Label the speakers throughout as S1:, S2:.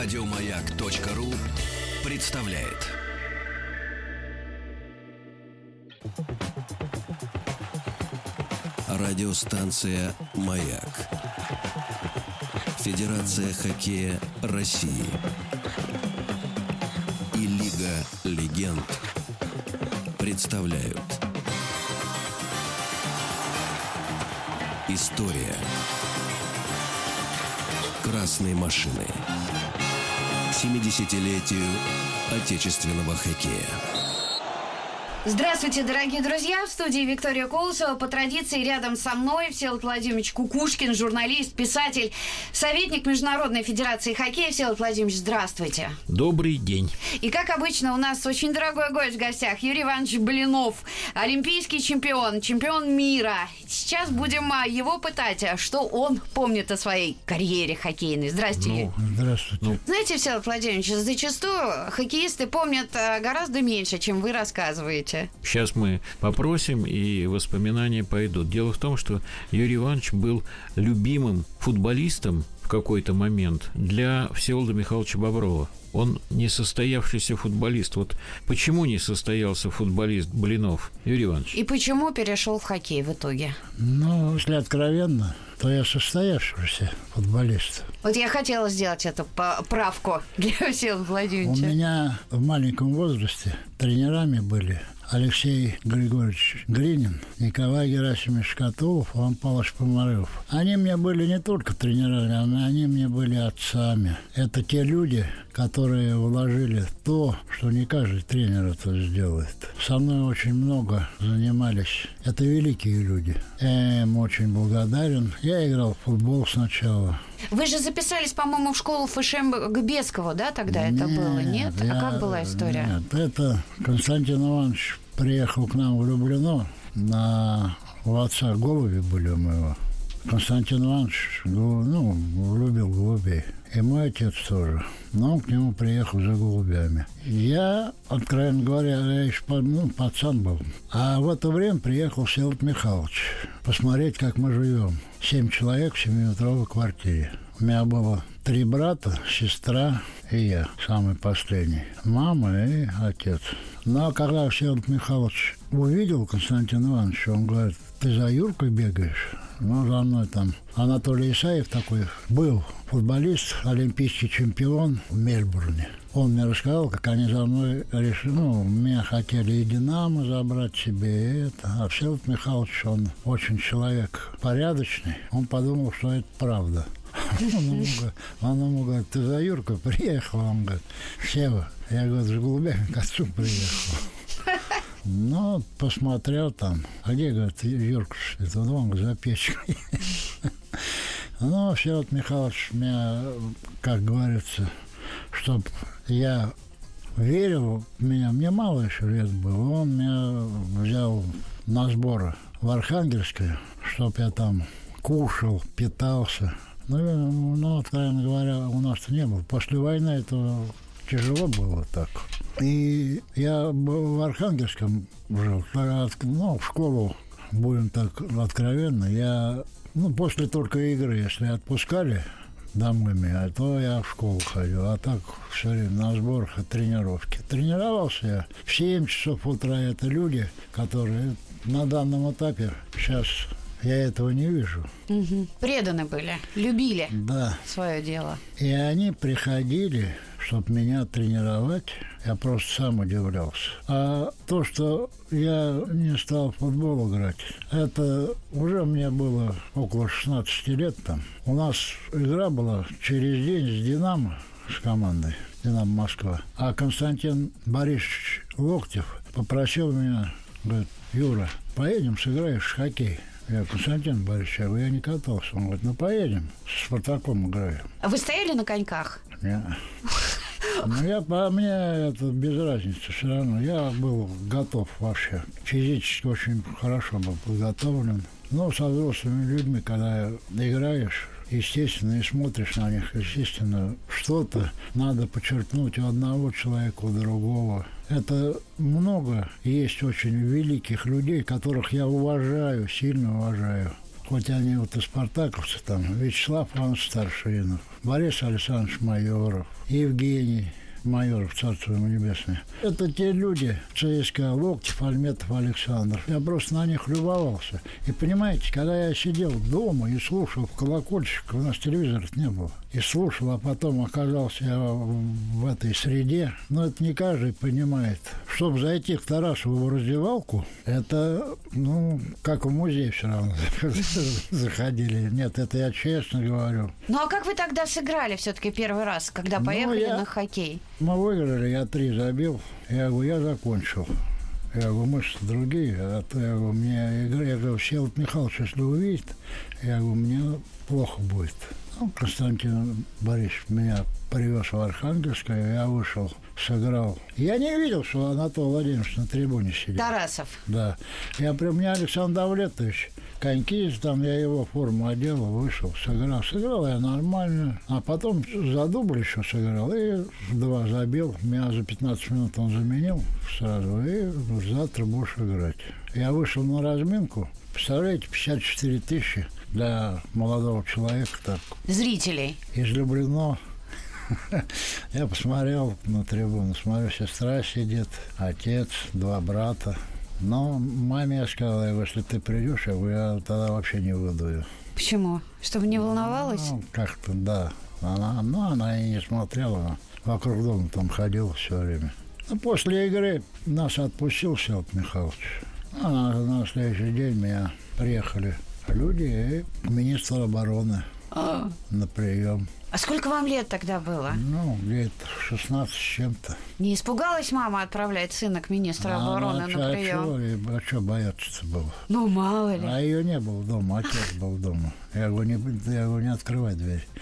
S1: Радиомаяк.ру представляет. Радиостанция «Маяк». Федерация хоккея России. И Лига легенд представляют. История красной машины. 70-летию отечественного хоккея.
S2: Здравствуйте, дорогие друзья! В студии Виктория Колосова. По традиции рядом со мной Всеволод Владимирович Кукушкин, журналист, писатель, советник Международной Федерации хоккея. Всеволод Владимирович, здравствуйте!
S3: Добрый день!
S2: И, как обычно, у нас очень дорогой гость в гостях. Юрий Иванович Блинов, олимпийский чемпион, чемпион мира. Сейчас будем а, его пытать, а, что он помнит о своей карьере хоккейной. Здравствуйте,
S4: ну, Здравствуйте. Ну.
S2: Знаете, Всеволод Владимирович, зачастую хоккеисты помнят а, гораздо меньше, чем вы рассказываете
S3: давайте. Сейчас мы попросим, и воспоминания пойдут. Дело в том, что Юрий Иванович был любимым футболистом в какой-то момент для Всеволода Михайловича Боброва. Он несостоявшийся футболист. Вот почему не состоялся футболист Блинов, Юрий Иванович?
S2: И почему перешел в хоккей в итоге?
S4: Ну, если откровенно, то я состоявшийся футболист.
S2: Вот я хотела сделать эту правку для Всеволода Владимировича.
S4: У меня в маленьком возрасте тренерами были Алексей Григорьевич Гринин, Николай Герасимович Шкатулов, Иван Павлович Помарев. Они мне были не только тренерами, они мне были отцами. Это те люди, которые вложили то, что не каждый тренер это сделает. Со мной очень много занимались. Это великие люди. Я им очень благодарен. Я играл в футбол сначала.
S2: Вы же записались, по-моему, в школу ФШМ Гбецкого, да, тогда нет, это было? Нет? Я, а как была история?
S4: Нет, это Константин Иванович приехал к нам в Люблино на у отца голуби были у моего. Константин Иванович ну, любил голубей. И мой отец тоже. Но он к нему приехал за голубями. Я, откровенно говоря, я еще ну, пацан был. А в это время приехал Всеволод Михайлович посмотреть, как мы живем. Семь человек в семиметровой квартире. У меня было три брата, сестра и я, самый последний. Мама и отец. Но ну, а когда Всеволод Михайлович увидел Константина Ивановича, он говорит, ты за Юркой бегаешь? Ну, за мной там Анатолий Исаев такой был футболист, олимпийский чемпион в Мельбурне. Он мне рассказал, как они за мной решили, ну, меня хотели и «Динамо» забрать себе, и это. А Всеволод Михайлович, он очень человек порядочный. Он подумал, что это правда. Он ему говорит, ты за Юрку приехал? Он говорит, Сева. Я говорю, с голубями к отцу приехал. Ну, посмотрел там. А где, говорит, Юрка, это вон за печкой. Ну, вот Михайлович меня, как говорится, чтоб я верил в меня, мне мало еще лет было, он меня взял на сборы в Архангельское, чтоб я там кушал, питался. Ну, ну, откровенно говоря, у нас-то не было. После войны это тяжело было так. И я был в Архангельском жил, ну, в школу, будем так откровенно, я, ну, после только игры, если отпускали домой меня, то я в школу ходил, а так все время на сборах и тренировке. Тренировался я в 7 часов утра, это люди, которые на данном этапе сейчас я этого не вижу.
S2: Угу. Преданы были, любили
S4: да.
S2: свое дело.
S4: И они приходили, чтобы меня тренировать, я просто сам удивлялся. А то, что я не стал в футбол играть, это уже мне было около 16 лет там. У нас игра была через день с «Динамо», с командой «Динамо Москва». А Константин Борисович Локтев попросил меня, говорит, Юра, поедем сыграешь в хоккей. Я, Константин Борисович, а я не катался. Он говорит, ну поедем, с Спартаком играю.
S2: А вы стояли на коньках?
S4: Нет. Ну, я, по мне это без разницы все равно. Я был готов вообще. Физически очень хорошо был подготовлен. Но со взрослыми людьми, когда играешь, естественно, и смотришь на них, естественно, что-то надо подчеркнуть у одного человека, у другого. Это много есть очень великих людей, которых я уважаю, сильно уважаю. хоть они вот и спартаковцы, там, Вячеслав Иванович Старшинов, Борис Александрович Майоров, Евгений майоров, царство ему небесное. Это те люди, ЦСКА, Локтев, Альметов, Александр. Я просто на них любовался. И понимаете, когда я сидел дома и слушал в колокольчик, у нас телевизора не было, и слушал, а потом оказался я в этой среде, но это не каждый понимает. Чтобы зайти к Тарасову в раздевалку, это, ну, как в музей все равно заходили. Нет, это я честно говорю.
S2: Ну, а как вы тогда сыграли все-таки первый раз, когда
S4: Ну,
S2: поехали
S4: я-
S2: на хоккей?
S4: Мы выиграли, я три забил. Я говорю, я закончил. Я говорю, мышцы другие, а то я говорю, мне игра, я говорю, Всеволод Михайлович, если увидит, я говорю, мне плохо будет. Ну, Константин Борисович меня привез в Архангельское, я вышел, сыграл. Я не видел, что Анатолий Владимирович на трибуне сидит.
S2: Тарасов.
S4: Да. Я при меня Александр Давлетович коньки, там я его форму одел, вышел, сыграл. Сыграл я нормально. А потом за дубль еще сыграл. И два забил. Меня за 15 минут он заменил сразу. И завтра будешь играть. Я вышел на разминку. Представляете, 54 тысячи для молодого человека так
S2: Зрителей.
S4: излюблено. Я посмотрел на трибуну, смотрю, сестра сидит, отец, два брата. Но маме я сказал, если ты придешь, я тогда вообще не выйду ее.
S2: Почему? Чтобы не волновалась?
S4: Ну, как-то, да. Она, ну, она и не смотрела, она вокруг дома там ходила все время. Ну, после игры нас отпустил Всеволод Михайлович. А на, на следующий день меня приехали люди и министр обороны
S2: А.
S4: на прием.
S2: А сколько вам лет тогда было?
S4: Ну, где-то 16 с чем-то.
S2: Не испугалась мама отправлять сына к министру
S4: А
S2: обороны
S4: чё-
S2: на
S4: а
S2: прием?
S4: чё ей- А что бояться-то было?
S2: Ну, мало ли.
S4: А ее не было дома, отец был дома. Я говорю, не, я говорю, не открывай дверь.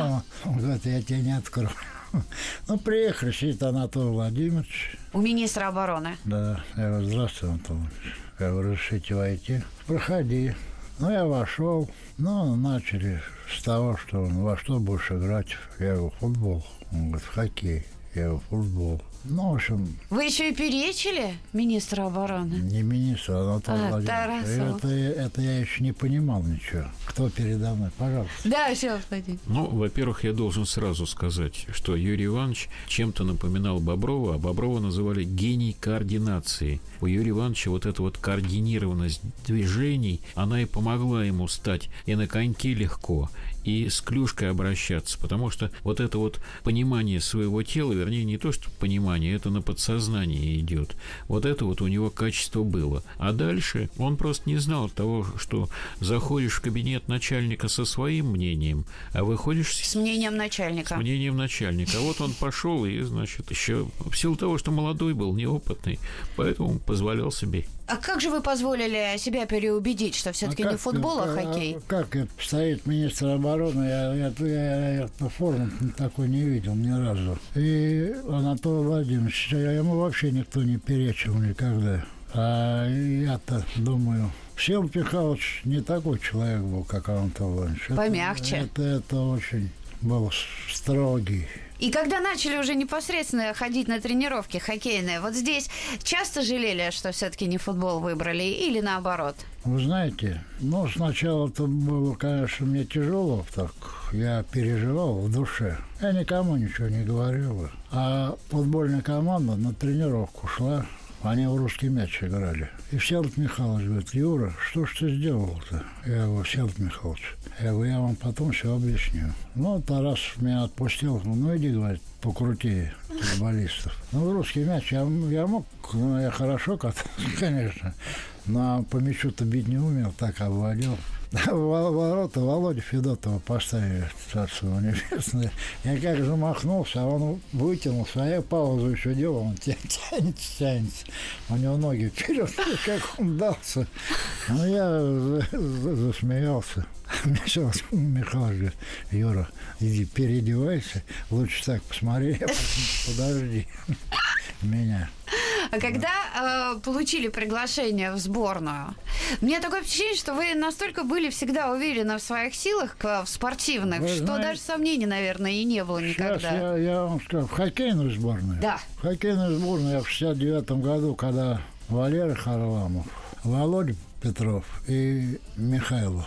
S4: А, Он говорит, я тебе не открою. Ну, приехали, сидит Анатолий Владимирович.
S2: У министра обороны.
S4: Да, я говорю, здравствуй, Анатолий Владимирович. Я говорю, разрешите войти? Проходи. Ну, я вошел. Ну, начали с того, что он, во что будешь играть? Я говорю, футбол. Он говорит, хоккей. Я говорю, футбол. Ну, в общем,
S2: Вы еще и перечили министра обороны?
S4: Не министр, а Анатолий
S2: А,
S4: Владимирович.
S2: Тарасов.
S4: Это, это я еще не понимал ничего. Кто передо мной? Пожалуйста.
S2: Да, все, Владимир.
S3: Ну, во-первых, я должен сразу сказать, что Юрий Иванович чем-то напоминал Боброва, а Боброва называли гений координации. У Юрия Ивановича вот эта вот координированность движений, она и помогла ему стать и на коньке легко, и с клюшкой обращаться, потому что вот это вот понимание своего тела, вернее, не то, что понимание, это на подсознании идет. Вот это вот у него качество было. А дальше он просто не знал того, что заходишь в кабинет начальника со своим мнением, а выходишь
S2: С
S3: с
S2: мнением
S3: с
S2: начальника.
S3: мнением начальника. А вот он пошел и, значит, еще в силу того, что молодой был, неопытный, поэтому позволял себе.
S2: А как же вы позволили себя переубедить, что все-таки не
S4: как-
S2: футбол, а
S4: а-
S2: хоккей?
S4: а Как это стоит министр обороны, я, я, я, я форму такой не видел ни разу. И Анатолий Владимирович, я- ему вообще никто не перечил никогда. А я-то думаю, Всеволод Михайлович не такой человек был, как Анатолий. Это-
S2: Помягче.
S4: Это, это очень был строгий.
S2: И когда начали уже непосредственно ходить на тренировки хоккейные, вот здесь часто жалели, что все-таки не футбол выбрали, или наоборот?
S4: Вы знаете, ну, сначала это было, конечно, мне тяжело, так я переживал в душе. Я никому ничего не говорил. А футбольная команда на тренировку шла, они в русский мяч играли. И Всеволод Михайлович говорит, Юра, что ж ты сделал-то? Я говорю, Всеволод Михайлович, я говорю, я вам потом все объясню. Ну, Тарас меня отпустил, ну, иди, говорит, покрути футболистов. Ну, русский мяч я, я мог, ну, я хорошо катался, конечно, но по мячу-то бить не умел, так обводил. Ворота Володя Федотова поставили царство небесное. Я как замахнулся, а он вытянул свою паузу еще делал, он тя- тянется, тянется. У него ноги вперед, как он дался. Ну, я за- за- засмеялся. Мне сейчас говорит, Юра, иди переодевайся, лучше так посмотри, а подожди меня.
S2: А когда э, получили приглашение в сборную, мне такое впечатление, что вы настолько были всегда уверены в своих силах, в спортивных,
S4: Вы
S2: что
S4: знаете-
S2: даже сомнений, наверное, и не было никогда.
S4: я, я вам скажу, в хоккейную сборную.
S2: Да.
S4: В хоккейную сборную я в 69 году, когда Валера Харламов, Володя Петров и Михайлов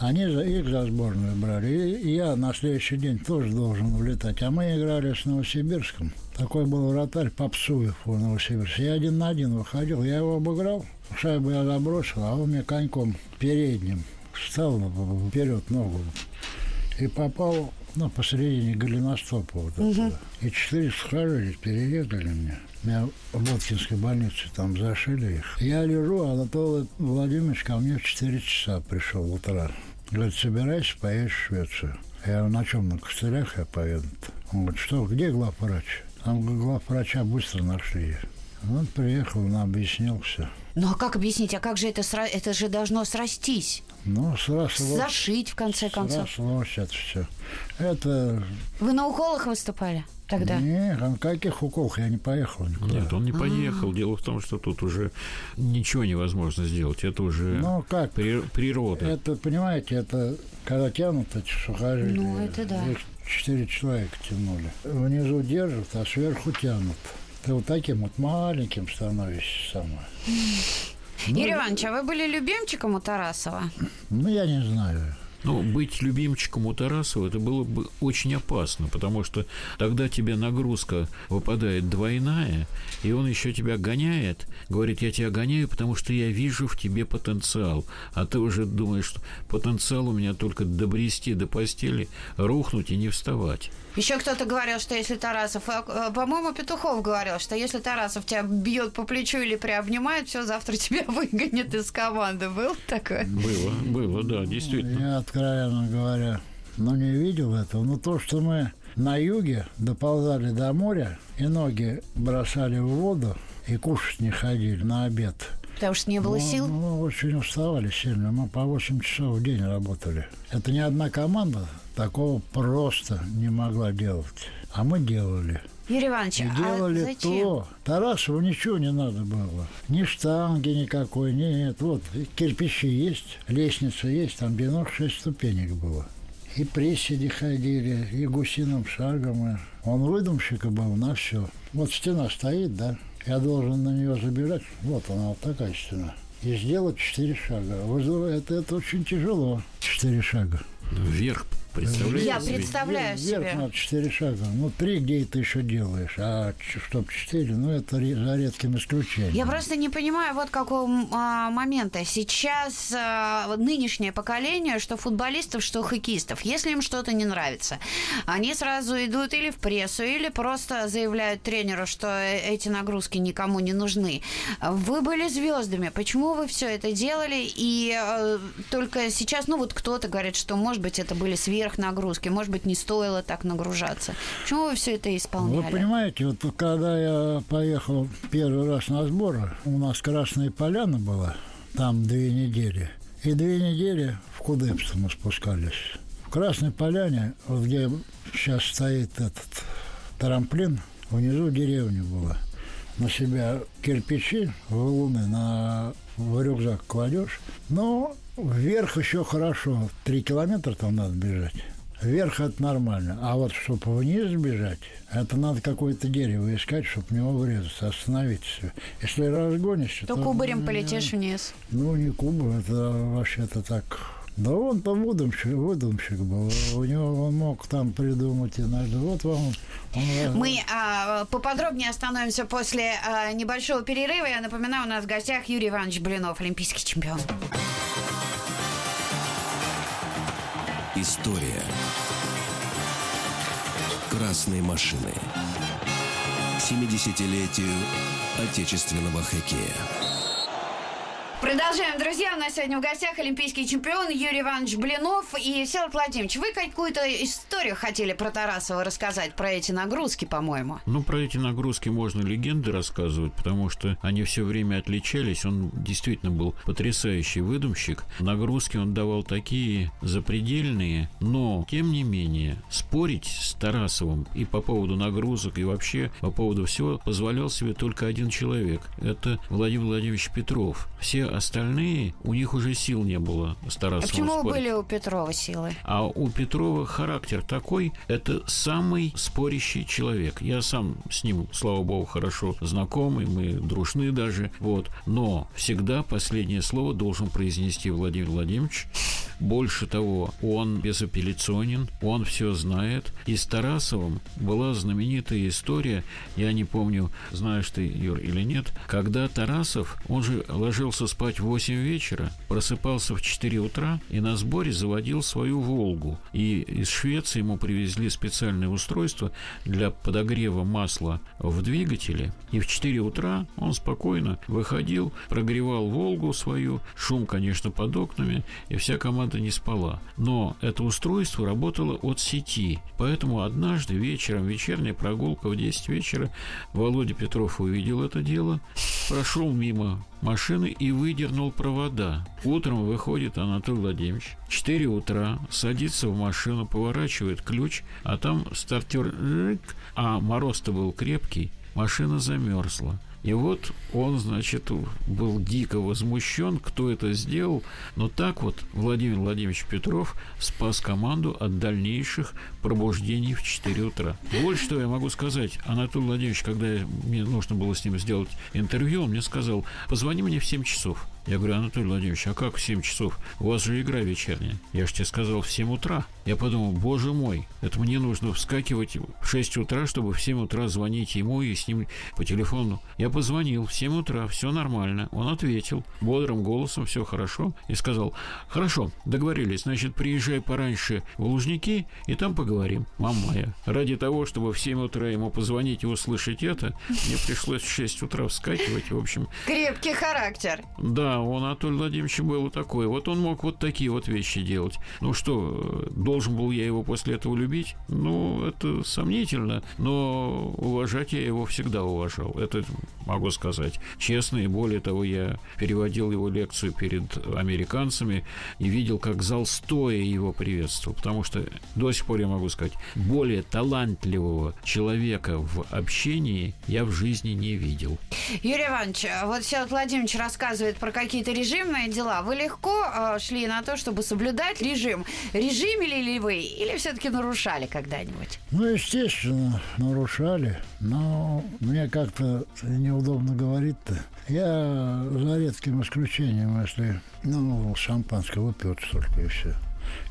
S4: Они за, их за сборную брали. И я на следующий день тоже должен улетать. А мы играли с Новосибирском. Такой был вратарь Попсуев у Новосибирска. Я один на один выходил. Я его обыграл. Шайбу я забросил, а он мне коньком передним встал вперед ногу и попал ну, посередине голеностопа вот угу. И четыре схватились, перерезали меня. Меня в Боткинской больнице там зашили их. Я лежу, а Анатолий Владимирович ко мне в 4 часа пришел в утро. Говорит, собирайся, поедешь в Швецию. Я говорю, на чем, на костылях я поеду -то? Он говорит, что, где главврач? Там главврача быстро нашли. Он приехал, он объяснил все.
S2: Ну а как объяснить? А как же это сра... это же должно срастись?
S4: Ну, срослось.
S2: Зашить, в конце концов.
S4: Срослось это все. Это...
S2: Вы на уколах выступали? тогда?
S4: Нет, на каких уколах я не поехал никуда.
S3: Нет, он не поехал. А-а-а. Дело в том, что тут уже ничего невозможно сделать. Это уже
S4: ну, как?
S3: природа.
S4: Это, понимаете, это когда тянут эти сухожилия.
S2: Ну, это да.
S4: Их четыре человека тянули. Внизу держат, а сверху тянут. Ты вот таким вот маленьким становишься сама.
S2: Ну, Юрий Иванович, а вы были любимчиком у Тарасова?
S4: Ну, я не знаю.
S3: Ну, быть любимчиком у Тарасова это было бы очень опасно, потому что тогда тебе нагрузка выпадает двойная, и он еще тебя гоняет, говорит, я тебя гоняю, потому что я вижу в тебе потенциал. А ты уже думаешь, что потенциал у меня только добрести до постели, рухнуть и не вставать.
S2: Еще кто-то говорил, что если Тарасов, э, э, по-моему, Петухов говорил, что если Тарасов тебя бьет по плечу или приобнимает, все, завтра тебя выгонят из команды. Был такое?
S3: Было, было, да, действительно.
S4: Откровенно говоря, ну, не видел этого. Но то, что мы на юге доползали до моря и ноги бросали в воду и кушать не ходили на обед –
S2: Потому что не было
S4: ну,
S2: сил?
S4: Мы очень уставали сильно. Мы по 8 часов в день работали. Это ни одна команда такого просто не могла делать. А мы делали.
S2: Юрий Иванович,
S4: и
S2: а
S4: делали
S2: зачем?
S4: то. Тарасову ничего не надо было. Ни штанги никакой, нет. Вот кирпичи есть, лестница есть, там 96 ступенек было. И приседи ходили, и гусиным шагом. И он выдумщика был на все. Вот стена стоит, да, я должен на нее забежать. Вот она, вот такая стена. И сделать четыре шага. Это, это очень тяжело. Четыре шага.
S3: Вверх Представляете?
S2: Я представляю
S4: вверх,
S2: себе.
S4: надо четыре шага. Ну, три, где ты еще делаешь, а чтоб четыре, ну, это за редким исключением.
S2: Я просто не понимаю вот какого а, момента. Сейчас а, нынешнее поколение, что футболистов, что хоккеистов, если им что-то не нравится, они сразу идут или в прессу, или просто заявляют тренеру, что эти нагрузки никому не нужны. Вы были звездами. Почему вы все это делали? И а, только сейчас, ну, вот кто-то говорит, что, может быть, это были сверх сверхнагрузки. Может быть, не стоило так нагружаться. Почему вы все это исполняли?
S4: Вы понимаете, вот когда я поехал первый раз на сборы, у нас Красная Поляна была, там две недели. И две недели в Кудепсо мы спускались. В Красной Поляне, вот где сейчас стоит этот трамплин, внизу деревня была. На себя кирпичи, валуны на в рюкзак кладешь. Но Вверх еще хорошо. Три километра там надо бежать. Вверх это нормально. А вот чтобы вниз бежать, это надо какое-то дерево искать, чтобы в него врезаться, остановиться. Если разгонишься,
S2: то... То кубарем полетишь вниз.
S4: Ну, не кубарем, это вообще-то так... Да он там выдумщик, выдумщик был. У него он мог там придумать иногда. Вот вам...
S2: Он... Мы а, поподробнее остановимся после а, небольшого перерыва. Я напоминаю, у нас в гостях Юрий Иванович Блинов, олимпийский чемпион.
S1: История красной машины. 70-летию отечественного хоккея.
S2: Продолжаем, друзья. У нас сегодня в гостях олимпийский чемпион Юрий Иванович Блинов. И, Всеволод Владимирович, вы какую-то историю хотели про Тарасова рассказать, про эти нагрузки, по-моему?
S3: Ну, про эти нагрузки можно легенды рассказывать, потому что они все время отличались. Он действительно был потрясающий выдумщик. Нагрузки он давал такие запредельные, но, тем не менее, спорить с Тарасовым и по поводу нагрузок, и вообще по поводу всего позволял себе только один человек. Это Владимир Владимирович Петров. Все остальные, у них уже сил не было с
S2: А почему
S3: спорить.
S2: были у Петрова силы?
S3: А у Петрова характер такой, это самый спорящий человек. Я сам с ним, слава богу, хорошо знаком, и мы дружны даже. Вот. Но всегда последнее слово должен произнести Владимир Владимирович. Больше того, он безапелляционен, он все знает. И с Тарасовым была знаменитая история, я не помню, знаешь ты, Юр, или нет, когда Тарасов, он же ложился спать в 8 вечера, просыпался в 4 утра и на сборе заводил свою «Волгу». И из Швеции ему привезли специальное устройство для подогрева масла в двигателе. И в 4 утра он спокойно выходил, прогревал «Волгу» свою, шум, конечно, под окнами, и вся команда не спала. Но это устройство работало от сети. Поэтому однажды вечером, вечерняя прогулка в 10 вечера, Володя Петров увидел это дело, прошел мимо машины и выдернул провода. Утром выходит Анатолий Владимирович. 4 утра садится в машину, поворачивает ключ, а там стартер, а мороз-то был крепкий, машина замерзла. И вот он, значит, был дико возмущен, кто это сделал. Но так вот Владимир Владимирович Петров спас команду от дальнейших пробуждений в 4 утра. Больше что я могу сказать. Анатолий Владимирович, когда мне нужно было с ним сделать интервью, он мне сказал, позвони мне в 7 часов. Я говорю, Анатолий Владимирович, а как в 7 часов? У вас же игра вечерняя. Я же тебе сказал в 7 утра. Я подумал, боже мой, это мне нужно вскакивать в 6 утра, чтобы в 7 утра звонить ему и с ним по телефону. Я позвонил в 7 утра, все нормально. Он ответил бодрым голосом, все хорошо, и сказал, хорошо, договорились, значит, приезжай пораньше в Лужники, и там поговорим. Мама моя, ради того, чтобы в 7 утра ему позвонить и услышать это, мне пришлось в 6 утра вскакивать, в общем,
S2: Крепкий характер.
S3: да, у Анатолия Владимировича было такое. Вот он мог вот такие вот вещи делать. Ну что, должен был я его после этого любить? Ну, это сомнительно, но уважать я его всегда уважал. Это могу сказать честно. И более того, я переводил его лекцию перед американцами и видел, как зал стоя его приветствовал. Потому что до сих пор я могу сказать, более талантливого человека в общении я в жизни не видел.
S2: Юрий Иванович, вот сейчас Владимирович рассказывает про какие-то режимные дела. Вы легко э, шли на то, чтобы соблюдать режим. Режимили ли вы или все-таки нарушали когда-нибудь?
S4: Ну, естественно, нарушали, но мне как-то неудобно говорить-то. Я за редким исключением, если, ну, шампанское выпьют только и все.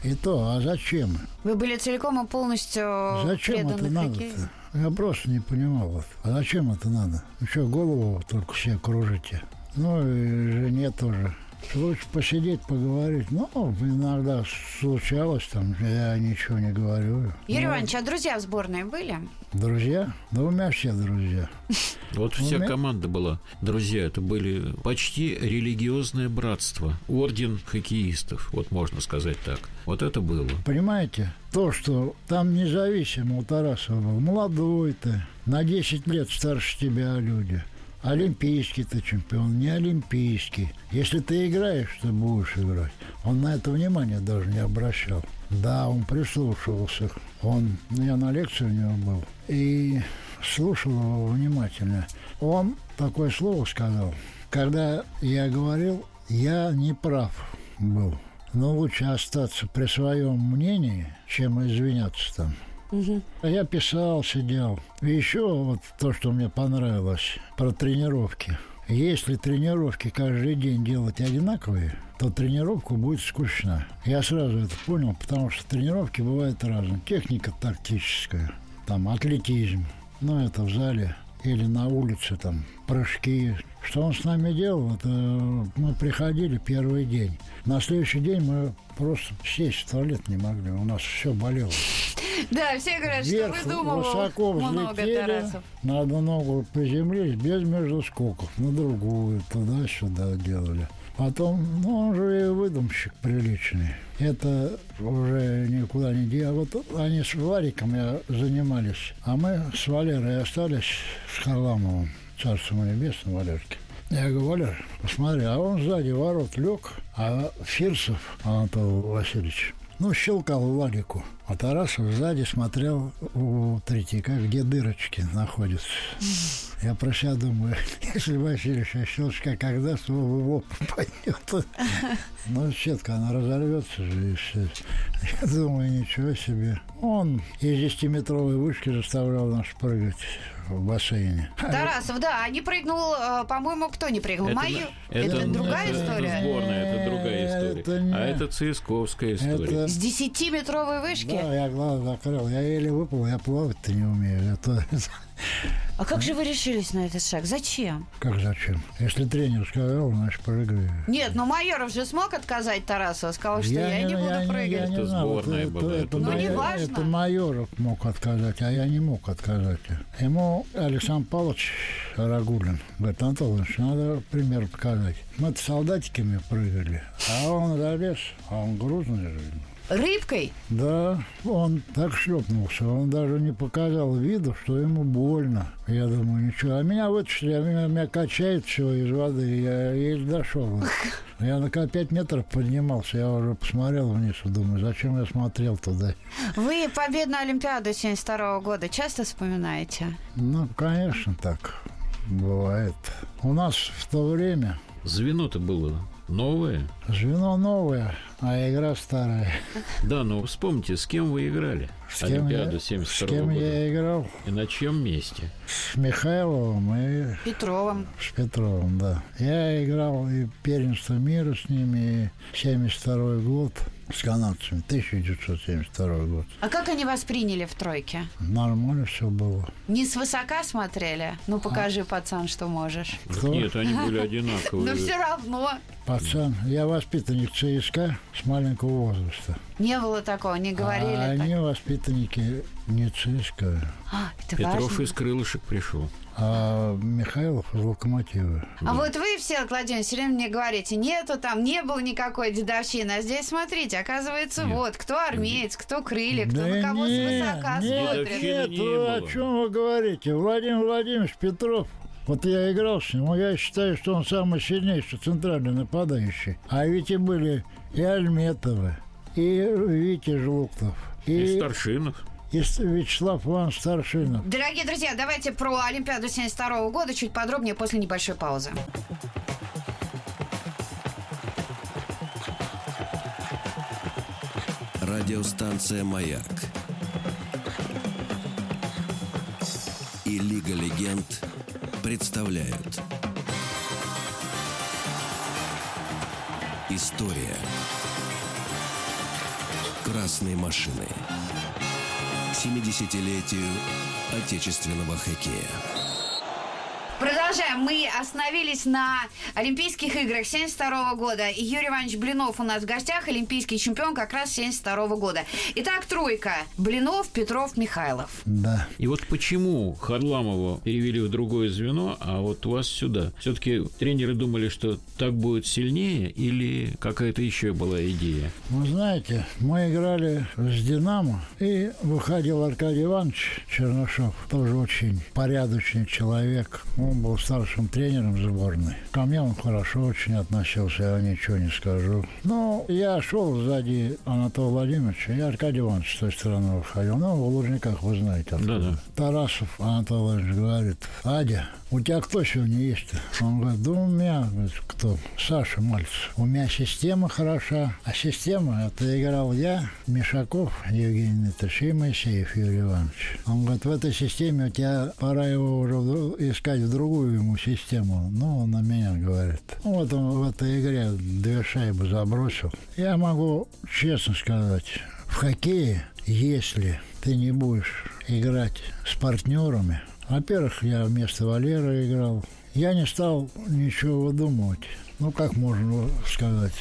S4: И то, а зачем?
S2: Вы были целиком и полностью
S4: Зачем это надо-то? Я просто не понимал. Вот. А зачем это надо? Ну что, голову только все кружите? Ну и жене тоже. Лучше посидеть, поговорить. Ну, иногда случалось там, я ничего не говорю.
S2: Юрий
S4: Ну,
S2: Иванович, а друзья в сборной были?
S4: Друзья? Да у меня все друзья.
S3: Вот вся команда была. Друзья, это были почти религиозное братство. Орден хоккеистов, вот можно сказать так. Вот это было.
S4: Понимаете, то, что там независимо у Тарасова был, молодой ты, на 10 лет старше тебя люди. Олимпийский ты чемпион, не олимпийский. Если ты играешь, ты будешь играть. Он на это внимание даже не обращал. Да, он прислушивался. Он, ну, я на лекции у него был. И слушал его внимательно. Он такое слово сказал. Когда я говорил, я не прав был. Но лучше остаться при своем мнении, чем извиняться там. А Я писал, сидел. И еще вот то, что мне понравилось про тренировки. Если тренировки каждый день делать одинаковые, то тренировка будет скучна. Я сразу это понял, потому что тренировки бывают разные. Техника тактическая, там атлетизм, ну это в зале или на улице там прыжки. Что он с нами делал, это мы приходили первый день. На следующий день мы просто сесть в туалет не могли, у нас все болело.
S2: Да, все говорят, что
S4: Вверх
S2: выдумывал
S4: высоко
S2: много
S4: взлетели,
S2: Тарасов.
S4: на одну ногу приземлились, без междускоков, на другую, туда-сюда делали. Потом, ну, он же и выдумщик приличный. Это уже никуда не дело. Вот они с Вариком я занимались, а мы с Валерой остались с Харламовым, царством небесным Валерке. Я говорю, Валер, посмотри, а он сзади ворот лег, а Фирсов Анатолий Васильевич ну, щелкал Владику. А Тарасов сзади смотрел у Третьяка, где дырочки находятся. Я про себя думаю, если Василий щелчка когда то его попадет. Ну, сетка, она разорвется же. И все. Я думаю, ничего себе. Он из 10-метровой вышки заставлял нас прыгать в бассейне.
S2: Тарасов, да, а не прыгнул, э, по-моему, кто не прыгнул?
S3: Это,
S2: Мою? Это,
S3: это-
S2: другая
S3: это-
S2: история?
S3: Это сборная, это другая история.
S4: Это не-
S3: А это ЦСКовская история.
S4: Это-
S2: С 10-метровой вышки?
S4: Да, я глаз закрыл. Я еле выпал, я плавать-то не умею. Это,
S2: А как же вы решились на этот шаг? Зачем?
S4: как зачем? Если тренер сказал, значит, прыгаю.
S2: Нет, ну Майоров же смог отказать Тарасову, сказал, что я, не буду
S4: я
S2: прыгать.
S4: я не
S3: Это
S4: знаю, вот
S3: сборная
S4: это,
S3: была,
S4: это,
S3: это
S2: Ну,
S4: майор-
S2: неважно.
S4: это Майоров мог отказать, а я не мог отказать. Ему Александр Павлович Рагулин говорит, Антон Иванович, надо пример показать. Мы-то солдатиками прыгали, а он залез, а он грузный же.
S2: Рыбкой?
S4: Да, он так шлепнулся, он даже не показал виду, что ему больно. Я думаю, ничего. А меня вытащили, а меня, меня качает все из воды, я еле дошел. Я на 5 метров поднимался, я уже посмотрел вниз и думаю, зачем я смотрел туда.
S2: Вы победную Олимпиаду 72 года часто вспоминаете?
S4: Ну, конечно, так бывает. У нас в то время
S3: Звено-то было новое.
S4: звено новое, а игра старая.
S3: Да, но вспомните, с кем вы играли?
S4: С кем,
S3: Олимпиаду
S4: я,
S3: 72
S4: с кем
S3: года.
S4: я играл?
S3: И на чем месте?
S4: С Михайловым и
S2: Петровым.
S4: С Петровым, да. Я играл и первенство мира с ними, и 72 год с канадцами, 1972 год.
S2: А как они восприняли в тройке?
S4: Нормально все было.
S2: Не свысока смотрели? Ну, покажи, пацан, что можешь.
S4: Кто?
S3: Нет, они были
S2: Но
S3: одинаковые.
S2: все равно.
S4: Пацан, я воспитанник ЦСКА с маленького возраста.
S2: Не было такого, не говорили
S4: а
S2: так.
S4: они воспитанники не ЦСКА,
S2: А, это
S3: Петров
S2: важно.
S3: из крылышек пришел.
S4: а Михайлов из Локомотива.
S2: А вот вы, все, Владимир, все время мне говорите, нету там, не было никакой дедовщины. А здесь, смотрите, оказывается,
S3: Нет.
S2: вот, кто армеец, кто крылья, кто
S4: Да
S2: на кого
S4: нет,
S2: свысока
S4: нет,
S2: смотрит.
S4: Нет,
S3: не
S4: вы о
S3: было.
S4: чем вы говорите? Владимир Владимирович Петров, вот я играл с ним, но я считаю, что он самый сильнейший центральный нападающий. А ведь и были и Альметовы, и Витя Жлуктов,
S3: И
S4: и,
S3: Старшинов.
S4: и Вячеслав Иван Старшинов.
S2: Дорогие друзья, давайте про Олимпиаду 72 года чуть подробнее после небольшой паузы.
S1: Радиостанция «Маяк» и «Лига легенд» представляют История Красной машины 70-летию отечественного хоккея.
S2: Продолжаем. Мы остановились на Олимпийских играх 72 года. И Юрий Иванович Блинов у нас в гостях, олимпийский чемпион как раз 72 года. Итак, тройка. Блинов, Петров, Михайлов.
S4: Да.
S3: И вот почему Харламова перевели в другое звено, а вот вас сюда? Все-таки тренеры думали, что так будет сильнее или какая-то еще была идея?
S4: Вы знаете, мы играли с «Динамо», и выходил Аркадий Иванович Чернышов, тоже очень порядочный человек. Он был старшим тренером сборной. Ко мне он хорошо очень относился, я ничего не скажу. Но я шел сзади Анатолия Владимировича, и Аркадий Иванович с той стороны выходил. Ну, в Лужниках, вы знаете. откуда.
S3: Да-да.
S4: Тарасов Анатолий Владимирович говорит, Адя, у тебя кто сегодня есть-то? Он говорит, да у меня, говорит, кто? Саша Мальцев. У меня система хороша, а система, это играл я, Мишаков, Евгений Дмитриевич и Моисеев Юрий Иванович. Он говорит, в этой системе у тебя пора его уже искать в другую ему систему. Ну, он на меня говорит. Ну, Вот он в этой игре две шайбы забросил. Я могу честно сказать, в хоккее, если ты не будешь играть с партнерами, во-первых, я вместо Валеры играл, я не стал ничего выдумывать. Ну, как можно сказать,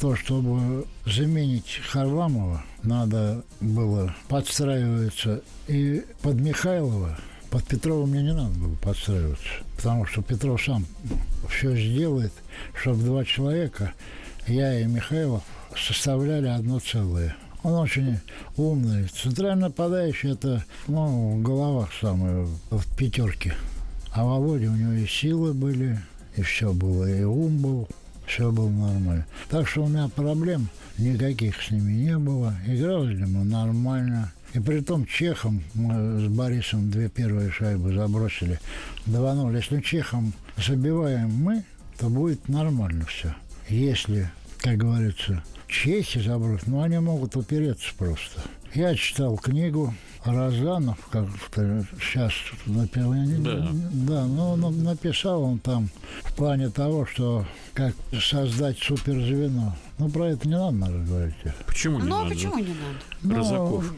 S4: то, чтобы заменить Харламова, надо было подстраиваться и под Михайлова, под Петрова мне не надо было подстраиваться, потому что Петров сам все сделает, чтобы два человека, я и Михайлов, составляли одно целое. Он очень умный. Центральный нападающий – это, ну, в головах самый, в пятерке. А Володя, у него и силы были, и все было, и ум был. Все было нормально. Так что у меня проблем никаких с ними не было. Играли мы нормально. И при том чехом мы с Борисом две первые шайбы забросили 2-0. Если чехом забиваем мы, то будет нормально все. Если, как говорится, чехи забросят, ну они могут упереться просто. Я читал книгу Розанов, как сейчас написал.
S3: Да.
S4: Да, ну, ну, написал он там в плане того, что как создать суперзвено. Ну, про это не надо, наверное, говорить.
S3: Почему не
S2: Ну, а
S3: надо?
S2: почему не надо?
S4: Ну,
S3: Розаков.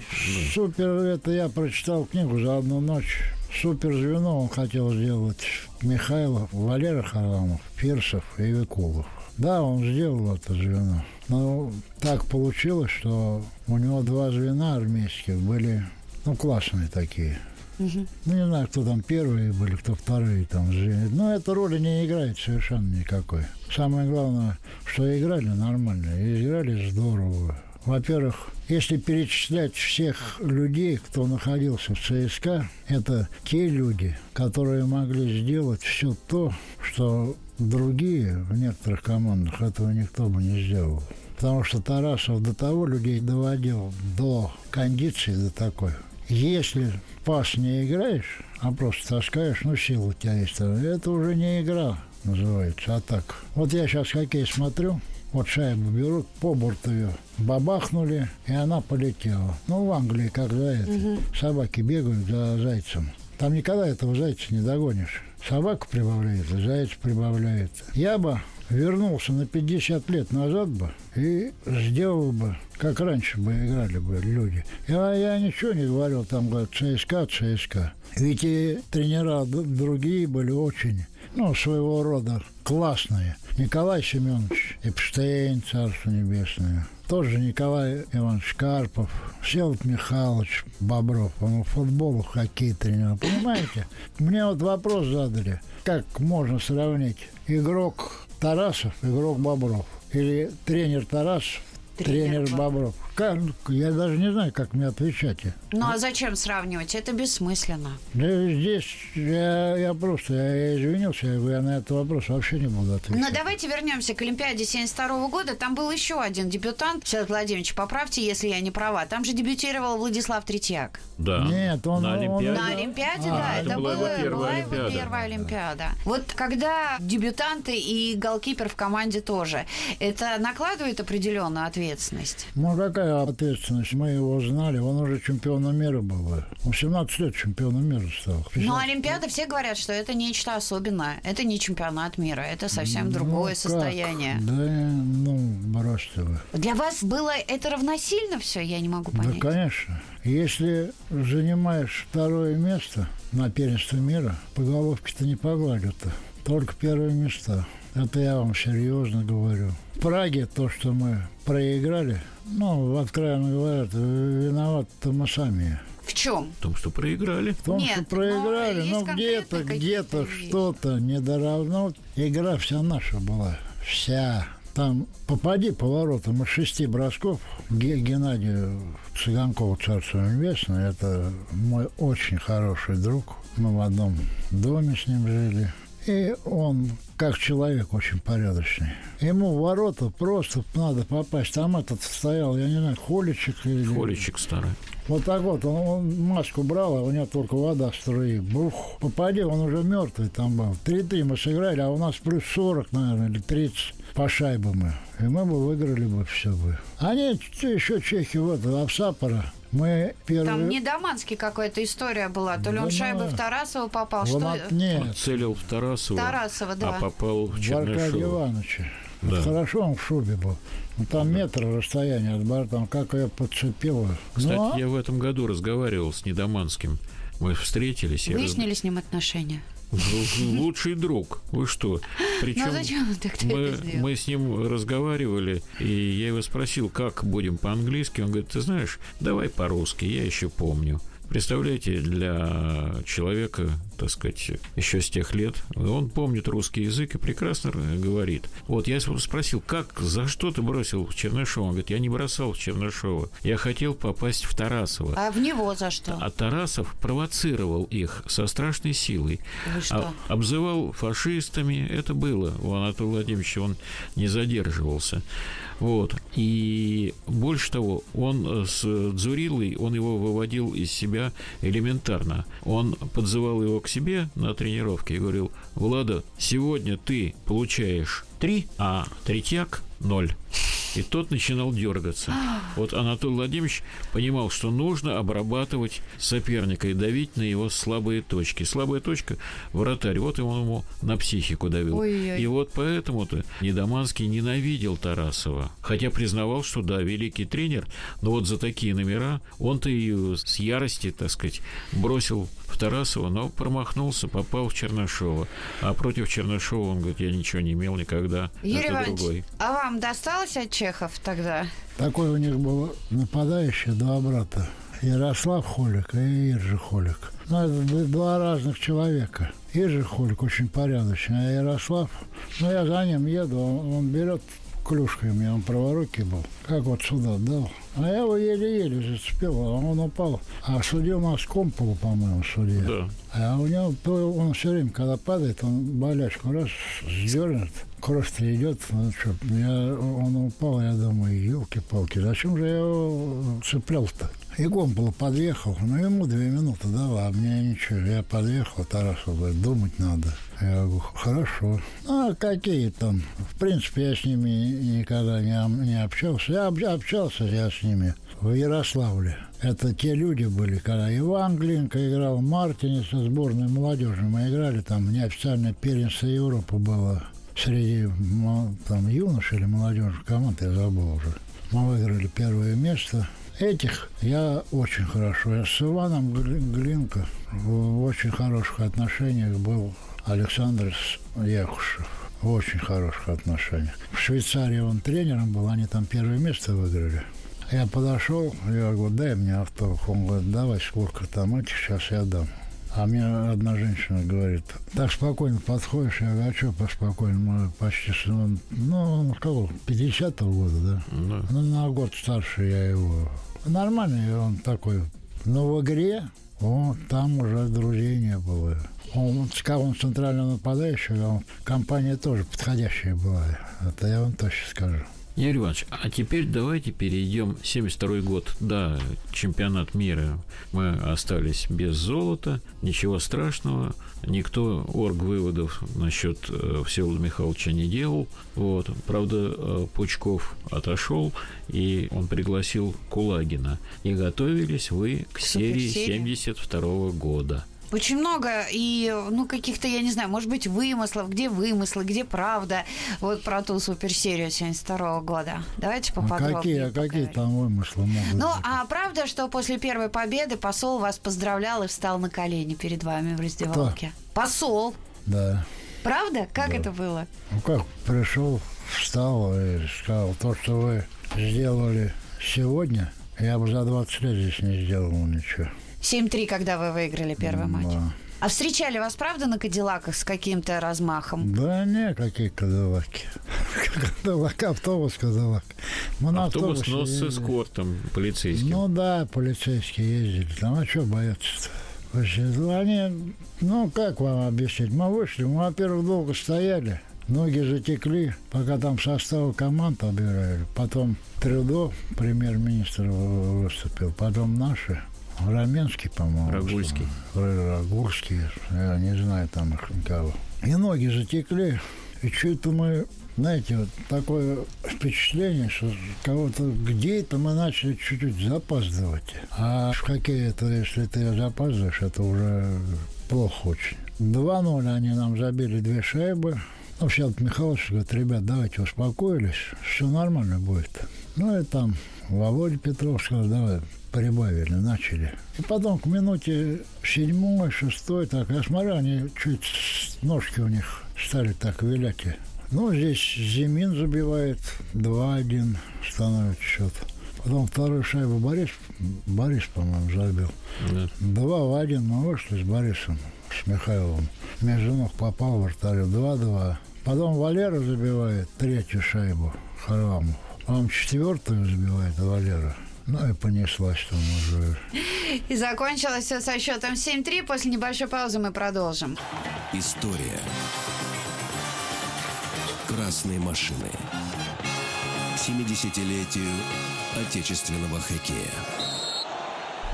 S4: Супер, это я прочитал книгу за одну ночь. Суперзвено он хотел сделать Михайлов, Валера Харламов, Фирсов и Викулов. Да, он сделал это звено. Но так получилось, что у него два звена армейских были, ну, классные такие. Ну, не знаю, кто там первые были, кто вторые там. звенья. Но эта роли не играет совершенно никакой. Самое главное, что играли нормально, и играли здорово. Во-первых, если перечислять всех людей, кто находился в ЦСКА, это те люди, которые могли сделать все то, что другие в некоторых командах этого никто бы не сделал. Потому что Тарасов до того людей доводил до кондиции до такой. Если пас не играешь, а просто таскаешь, ну, сила у тебя есть, это уже не игра называется, а так. Вот я сейчас хоккей смотрю, вот шайбу берут, по борту ее бабахнули, и она полетела. Ну, в Англии, когда это, собаки бегают за зайцем. Там никогда этого зайца не догонишь. Собака прибавляет, заяц прибавляет. Я бы вернулся на 50 лет назад бы и сделал бы, как раньше бы играли бы люди. Я, я ничего не говорил, там говорят, ЦСКА, ЦСКА. Ведь и тренера другие были очень, ну, своего рода классные. Николай Семенович Эпштейн, Царство Небесное. Тоже Николай Иванович Карпов, Всеволод Михайлович Бобров. Он в футбол, в хоккей тренер. Понимаете? Мне вот вопрос задали. Как можно сравнить игрок Тарасов, игрок Бобров? Или тренер Тарасов,
S2: Тренер
S4: тренер, Бобров? Как? Я даже не знаю, как мне отвечать.
S2: Ну, а зачем сравнивать? Это бессмысленно.
S4: Да здесь я, я просто, я извинился, я, на этот вопрос вообще не буду отвечать.
S2: Но давайте вернемся к Олимпиаде 72 года. Там был еще один дебютант. Всеволод Владимирович, поправьте, если я не права. Там же дебютировал Владислав Третьяк.
S3: Да.
S4: Нет, он-
S3: на
S4: он-
S3: Олимпиаде.
S2: На Олимпиаде,
S3: А,
S2: да,
S3: это
S2: это,
S3: была его первая
S2: была его
S3: Олимпиада.
S2: первая Олимпиада. Вот когда дебютанты и голкипер в команде тоже, это накладывает определенную ответственность?
S4: Ну, какая ответственность? Мы его знали, он уже чемпионом мира был. Он 17 лет чемпионом мира стал.
S2: Но
S4: 50.
S2: Олимпиада, все говорят, что это нечто особенное. Это не чемпионат мира, это совсем
S4: Ну,
S2: другое
S4: как?
S2: состояние.
S4: Да, ну, бросьте вы.
S2: Для вас было это равносильно все? Я не могу
S4: Да,
S2: понять.
S4: конечно. Если занимаешь второе место на первенстве мира, по головке-то не погладят-то. Только первые места. Это я вам серьезно говорю. В Праге то, что мы проиграли, ну, откровенно говоря, виноваты мы сами.
S2: В чем?
S3: В том, что проиграли.
S4: В том,
S2: Нет,
S4: что
S2: но
S4: проиграли,
S2: есть
S4: ну где-то, где-то что-то недоравно. Игра вся наша была. Вся. Там попади по воротам из шести бросков. Ге- Геннадий Цыганков, Царство Небесное, это мой очень хороший друг. Мы в одном доме с ним жили. И он, как человек, очень порядочный. Ему в ворота просто надо попасть. Там этот стоял, я не знаю, холичек или...
S3: Холичек старый.
S4: Вот так вот, он, он маску брал, а у него только вода струи. Бух, попади, он уже мертвый там был. 3-3 мы сыграли, а у нас плюс 40, наверное, или 30 по шайбам. И мы бы выиграли бы все бы. Они еще чехи, вот, Авсапора. Мы первый...
S2: Там не Даманский какая-то история была. То ли он
S4: Да
S2: шайбы
S4: ну,
S2: в Тарасова попал,
S4: Вон
S2: что...
S4: Нет,
S3: Он целил в Тарасова,
S2: Тарасова, да.
S3: а попал в Чернышова.
S4: Ивановича.
S3: Да.
S4: Хорошо он в шубе был. Ну, там метр расстояние от борта, там как ее подцепило.
S3: Кстати,
S4: а-
S3: я в этом году разговаривал с Недоманским. Мы встретились. я
S2: Выяснили с ним отношения?
S3: Лучший друг. Вы что? Причем
S2: Ну тогда
S3: мы, мы с ним разговаривали, и я его спросил, как будем по-английски. Он говорит, ты знаешь, давай по-русски, я еще помню. Представляете, для человека, так сказать, еще с тех лет. Он помнит русский язык и прекрасно говорит. Вот я спросил, как, за что ты бросил Чернышова? Он говорит, я не бросал Чернышова. Я хотел попасть в Тарасова.
S2: А в него за что?
S3: А Тарасов провоцировал их со страшной силой.
S2: Вы что?
S3: А, обзывал фашистами. Это было у Анатолия Владимировича. Он не задерживался. Вот. И больше того, он с Дзурилой, он его выводил из себя элементарно. Он подзывал его к себе на тренировке и говорил, Влада, сегодня ты получаешь три, а третьяк – ноль. И тот начинал дергаться. Вот Анатолий Владимирович понимал, что нужно обрабатывать соперника и давить на его слабые точки. Слабая точка – вратарь. Вот он ему на психику давил.
S2: Ой-ой.
S3: И вот поэтому-то Недоманский ненавидел Тарасова. Хотя признавал, что да, великий тренер, но вот за такие номера он-то и с ярости, так сказать, бросил в Тарасова, но промахнулся, попал в Чернышова. А против Чернышова он говорит, я ничего не имел никогда.
S2: Юрий
S3: Это
S2: Иванович,
S3: другой.
S2: а вам досталось от чехов тогда?
S4: Такой у них был нападающий, два брата. Ярослав Холик и Иржи Холик. Ну, это два разных человека. Иржи Холик очень порядочный, а Ярослав, ну, я за ним еду, он, он берет клюшкой, у меня он праворукий был, как вот сюда дал. А я его еле-еле зацепил, а он упал. А судил нас Комполу, по-моему, судья.
S3: Да.
S4: А у него, он все время, когда падает, он болячку раз сдернет, кровь-то идет. Ну, что, я, он упал, я думаю, елки-палки, зачем же я его цеплял-то? И Гомпола подъехал, ну ему две минуты дал, а мне ничего. Я подъехал, Тарасов говорит, думать надо. Я говорю, хорошо. Ну, а какие там? В принципе, я с ними никогда не, не общался. Я об- общался я с ними в Ярославле. Это те люди были, когда Иван Глинка играл, Мартинец со сборной молодежи. Мы играли там, неофициальное первенство Европы было среди там юношей или молодежи команд, я забыл уже. Мы выиграли первое место. Этих я очень хорошо. Я с Иваном Гли- Глинко в очень хороших отношениях был Александр Якушев. В очень хороших отношениях. В Швейцарии он тренером был, они там первое место выиграли. Я подошел, я говорю, дай мне автограф. Он говорит, давай, сколько там этих, сейчас я дам. А мне одна женщина говорит, так спокойно подходишь, я говорю, а что поспокойно, почти, с- ну, ну, кого, 50-го года, да?
S3: Да.
S4: Ну, на год старше я его. Нормальный он такой. Но в игре он, там уже друзей не было. Он, сказал, он центральный нападающий, а он- компания тоже подходящая была. Это я вам точно скажу.
S3: Юрий Иванович, а теперь давайте перейдем. 72 год, да, чемпионат мира. Мы остались без золота, ничего страшного. Никто орг выводов насчет э, Всеволода Михайловича не делал. Вот. Правда, э, Пучков отошел, и он пригласил Кулагина. И готовились вы к серии
S2: Суперсерии.
S3: 72 года.
S2: Очень много и, ну, каких-то, я не знаю, может быть, вымыслов, где вымыслы, где правда, вот про ту суперсерию 72 года. Давайте
S4: А
S2: поподробнее.
S4: какие, а какие там вымыслы могут
S2: Ну,
S4: быть?
S2: а правда, что после первой победы посол вас поздравлял и встал на колени перед вами в раздевалке? Посол.
S4: Да.
S2: Правда? Как это было?
S4: Ну как, пришел, встал и сказал, то, что вы сделали сегодня, я бы за 20 лет здесь не сделал ничего.
S2: 7-3, когда вы выиграли первый матч.
S4: Да.
S2: А встречали вас, правда, на Кадиллаках с каким-то размахом?
S4: Да не, какие кадиллаки. Кадиллак, автобус кадиллак. Мы на
S3: Автобус,
S4: автобусе
S3: но с эскортом полицейским.
S4: Ну да, полицейские ездили. Там, а что бояться-то? Вообще, Они, ну как вам объяснить? Мы вышли, мы, во-первых, долго стояли. Ноги затекли, пока там составы команд обирали. Потом Трюдо, премьер-министр, вы- выступил. Потом наши. Раменский, по-моему.
S3: Рагульский.
S4: Ра- Рагульский. Я не знаю там их никого. И ноги затекли. И что-то мы, знаете, вот такое впечатление, что кого-то где-то мы начали чуть-чуть запаздывать. А в хоккее это, если ты запаздываешь, это уже плохо очень. 2-0 они нам забили две шайбы. Ну, Всеволод Михайлович говорит, ребят, давайте успокоились, все нормально будет. Ну и там Володя Петров сказал, давай, прибавили, начали. И потом к минуте седьмой, шестой, так, я смотрю, они чуть ножки у них стали так вилять. Ну, здесь Зимин забивает 2-1, становится счет. Потом вторую шайбу Борис, Борис, по-моему, забил.
S3: Да.
S4: Два в один мы вышли с Борисом, с Михайловым. Между ног попал вратарю. Два-два. Потом Валера забивает третью шайбу Харламов. По-моему, четвертую забивает Валера. Ну и понеслась там уже.
S2: И закончилось все со счетом 7-3. После небольшой паузы мы продолжим.
S1: История красной машины. К 70-летию отечественного хоккея.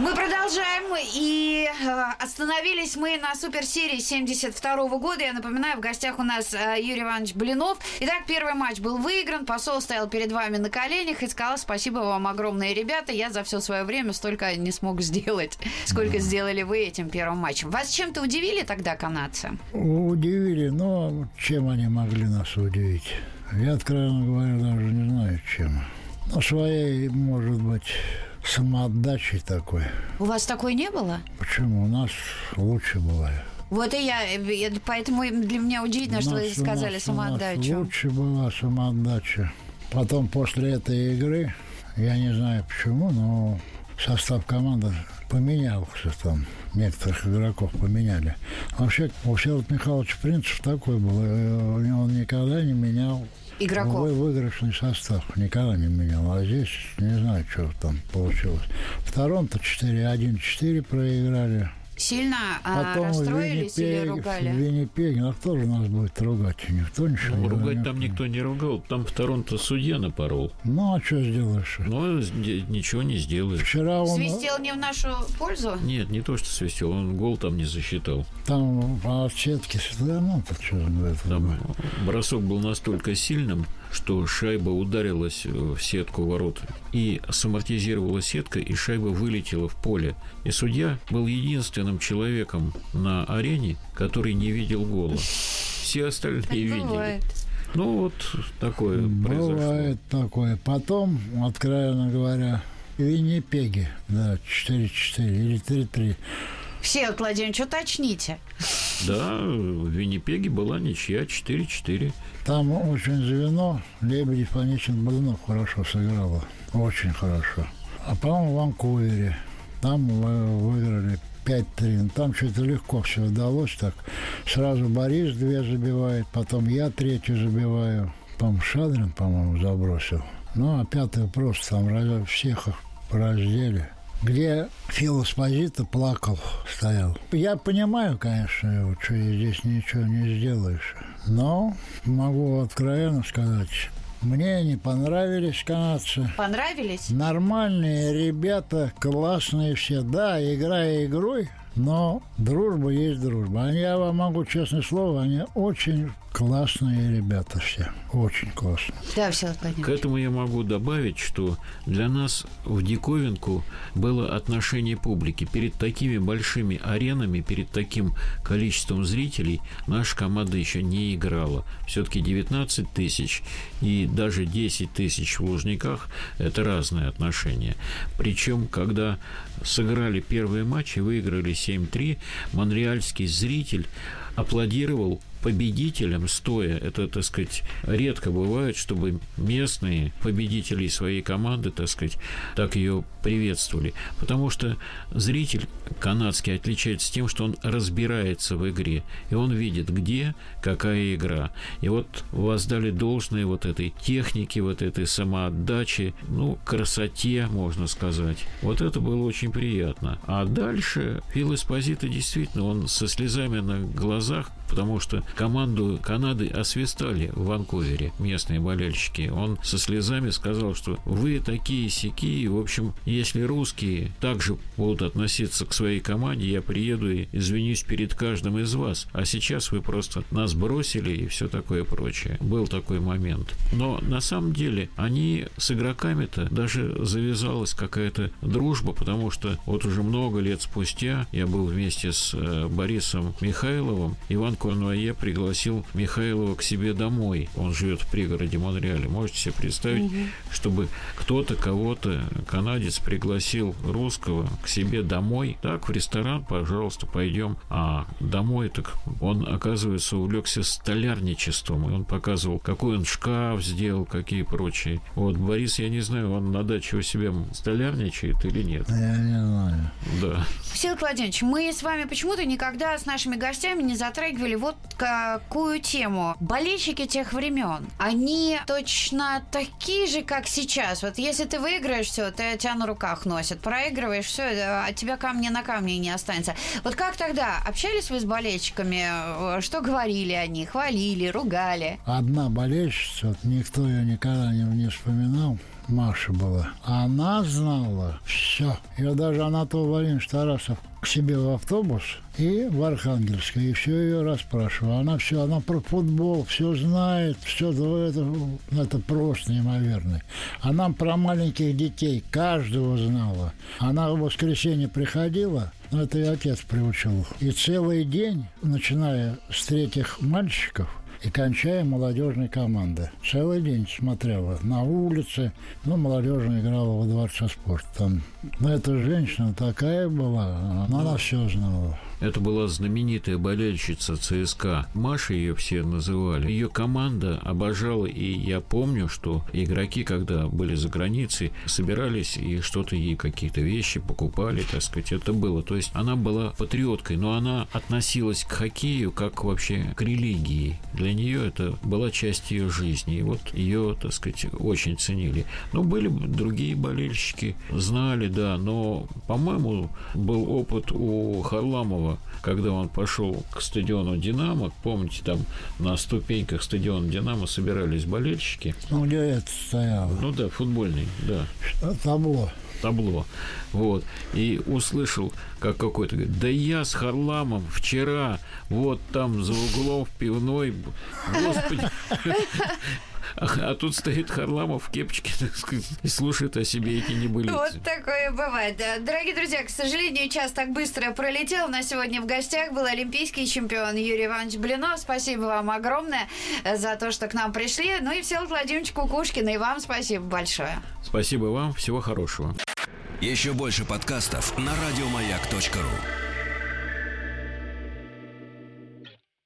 S2: Мы продолжаем, и э, остановились мы на суперсерии 72 года. Я напоминаю, в гостях у нас э, Юрий Иванович Блинов. Итак, первый матч был выигран, посол стоял перед вами на коленях и сказал спасибо вам огромное, ребята. Я за все свое время столько не смог сделать, сколько сделали вы этим первым матчем. Вас чем-то удивили тогда канадцы?
S4: Удивили, но чем они могли нас удивить? Я, откровенно говоря, даже не знаю, чем. Ну, своей, может быть, самоотдачей такой.
S2: У вас такой не было?
S4: Почему? У нас лучше бывает.
S2: Вот и я, поэтому для меня удивительно, что
S4: У
S2: вы
S4: нас- у
S2: сказали
S4: нас
S2: самоотдачу.
S4: Лучше была самоотдача. Потом после этой игры, я не знаю почему, но состав команды поменялся там. Некоторых игроков поменяли. Вообще, у Всеволода Михайловича принцип такой был. э, Он никогда не менял
S2: Игроков.
S4: Вы- выигрышный состав. Никогда не менял. А здесь не знаю, что там получилось. В Торонто 4-1-4 проиграли.
S2: Сильно а,
S4: Потом в
S2: расстроились или ругали?
S4: Виннипеге, ну кто же нас будет ругать? Никто ничего
S3: Ну,
S4: не
S3: ругать
S4: говорит.
S3: там никто не ругал, там в Торонто судья напорол.
S4: Ну, а что сделаешь?
S3: Но сде- ничего не сделаешь.
S4: Вчера он
S2: Свистел не в нашу пользу?
S3: Нет, не то, что свистел, он гол там не засчитал.
S4: там сетки сюда, ну, тут что он говорит.
S3: Там бросок был настолько сильным, что шайба ударилась в сетку ворот и самортизировала сетка, и шайба вылетела в поле. И судья был единственным человеком на арене, который не видел гола. Все остальные видели.
S2: Бывает.
S3: Ну, вот такое произошло.
S4: Бывает такое. Потом, откровенно говоря, Виннипеги, да, 4-4 или 3-3.
S2: Все, вот, Владимирович, уточните.
S3: Да, в Виннипеге была ничья 4-4.
S4: Там очень звено. Лебедев, Онищин, Блинов хорошо сыграла. Очень хорошо. А по-моему, в Ванкувере. Там вы- выиграли 5-3. Ну, Там что-то легко все удалось. Так сразу Борис две забивает, потом я третью забиваю. По-моему, Шадрин, по-моему, забросил. Ну, а пятую просто там всех раздели. Где Фил Эспозито плакал, стоял. Я понимаю, конечно, его, что здесь ничего не сделаешь. Но могу откровенно сказать, мне не понравились канадцы.
S2: Понравились?
S4: Нормальные ребята, классные все. Да, играя игрой, но дружба есть дружба. Они, я вам могу честное слово, они очень классные ребята все. Очень классные.
S2: Да, все,
S3: К
S2: Владимирович.
S3: этому я могу добавить, что для нас в диковинку было отношение публики. Перед такими большими аренами, перед таким количеством зрителей наша команда еще не играла. Все-таки 19 тысяч и даже 10 тысяч в Лужниках – это разные отношения. Причем, когда сыграли первые матчи, выиграли 7-3, монреальский зритель аплодировал победителям стоя. Это, так сказать, редко бывает, чтобы местные победители своей команды, так сказать, так ее приветствовали. Потому что зритель канадский отличается тем, что он разбирается в игре. И он видит, где какая игра. И вот воздали должное вот этой технике, вот этой самоотдаче, ну, красоте, можно сказать. Вот это было очень приятно. А дальше Фил Эспозито действительно, он со слезами на глазах, потому что команду Канады освистали в Ванкувере, местные болельщики. Он со слезами сказал, что вы такие сякие, в общем, если русские также будут относиться к своей команде, я приеду и извинюсь перед каждым из вас. А сейчас вы просто нас бросили и все такое прочее. Был такой момент. Но на самом деле они с игроками-то даже завязалась какая-то дружба, потому что вот уже много лет спустя я был вместе с э, Борисом Михайловым, Иван Корнуае пригласил Михайлова к себе домой. Он живет в пригороде Монреаля. Можете себе представить, угу. чтобы кто-то кого-то, канадец, пригласил русского к себе домой. Так, в ресторан, пожалуйста, пойдем. А домой так он, оказывается, увлекся столярничеством. И он показывал, какой он шкаф сделал, какие прочие. Вот, Борис, я не знаю, он на даче у себя столярничает или нет?
S4: Я не знаю.
S3: Да.
S2: Всеволод Владимирович, мы с вами почему-то никогда с нашими гостями не затрагивали вот какую тему. Болельщики тех времен, они точно такие же, как сейчас. Вот если ты выиграешь, все, ты тебя на руках носят. Проигрываешь, все, от а тебя камня на камне не останется. Вот как тогда? Общались вы с болельщиками? Что говорили они? Хвалили, ругали?
S4: Одна болельщица, никто ее никогда не вспоминал, Маша была. Она знала все. Ее даже Анатолий Владимирович Тарасов к себе в автобус и в Архангельске, и все ее расспрашивал. Она все, она про футбол все знает, все это, это просто неимоверно. Она про маленьких детей каждого знала. Она в воскресенье приходила, но это и отец приучил. И целый день, начиная с третьих мальчиков, и кончая молодежной команды. Целый день смотрела на улице, ну, молодежная играла во дворце спорта. Но эта женщина такая была, она все знала.
S3: Это была знаменитая болельщица ЦСКА. Маша ее все называли. Ее команда обожала, и я помню, что игроки, когда были за границей, собирались и что-то ей какие-то вещи покупали, так сказать. Это было. То есть она была патриоткой, но она относилась к хоккею как вообще к религии. Для нее это была часть ее жизни. И вот ее, так сказать, очень ценили. Но были другие болельщики, знали, да, но, по-моему, был опыт у Харламова когда он пошел к стадиону «Динамо», помните, там на ступеньках стадиона «Динамо» собирались болельщики.
S4: Ну, где это стояло?
S3: Ну да, футбольный, да.
S4: Табло
S3: табло. Вот. И услышал, как какой-то говорит, да я с Харламом вчера вот там за углом в пивной, господи, а, тут стоит Харламов в кепочке, так сказать, и слушает о себе эти небылицы.
S2: Вот такое бывает. Дорогие друзья, к сожалению, час так быстро пролетел. На сегодня в гостях был олимпийский чемпион Юрий Иванович Блинов. Спасибо вам огромное за то, что к нам пришли. Ну и Всеволод Владимирович Кукушкин, и вам спасибо большое.
S3: Спасибо вам. Всего хорошего.
S1: Еще больше подкастов на радиомаяк.ру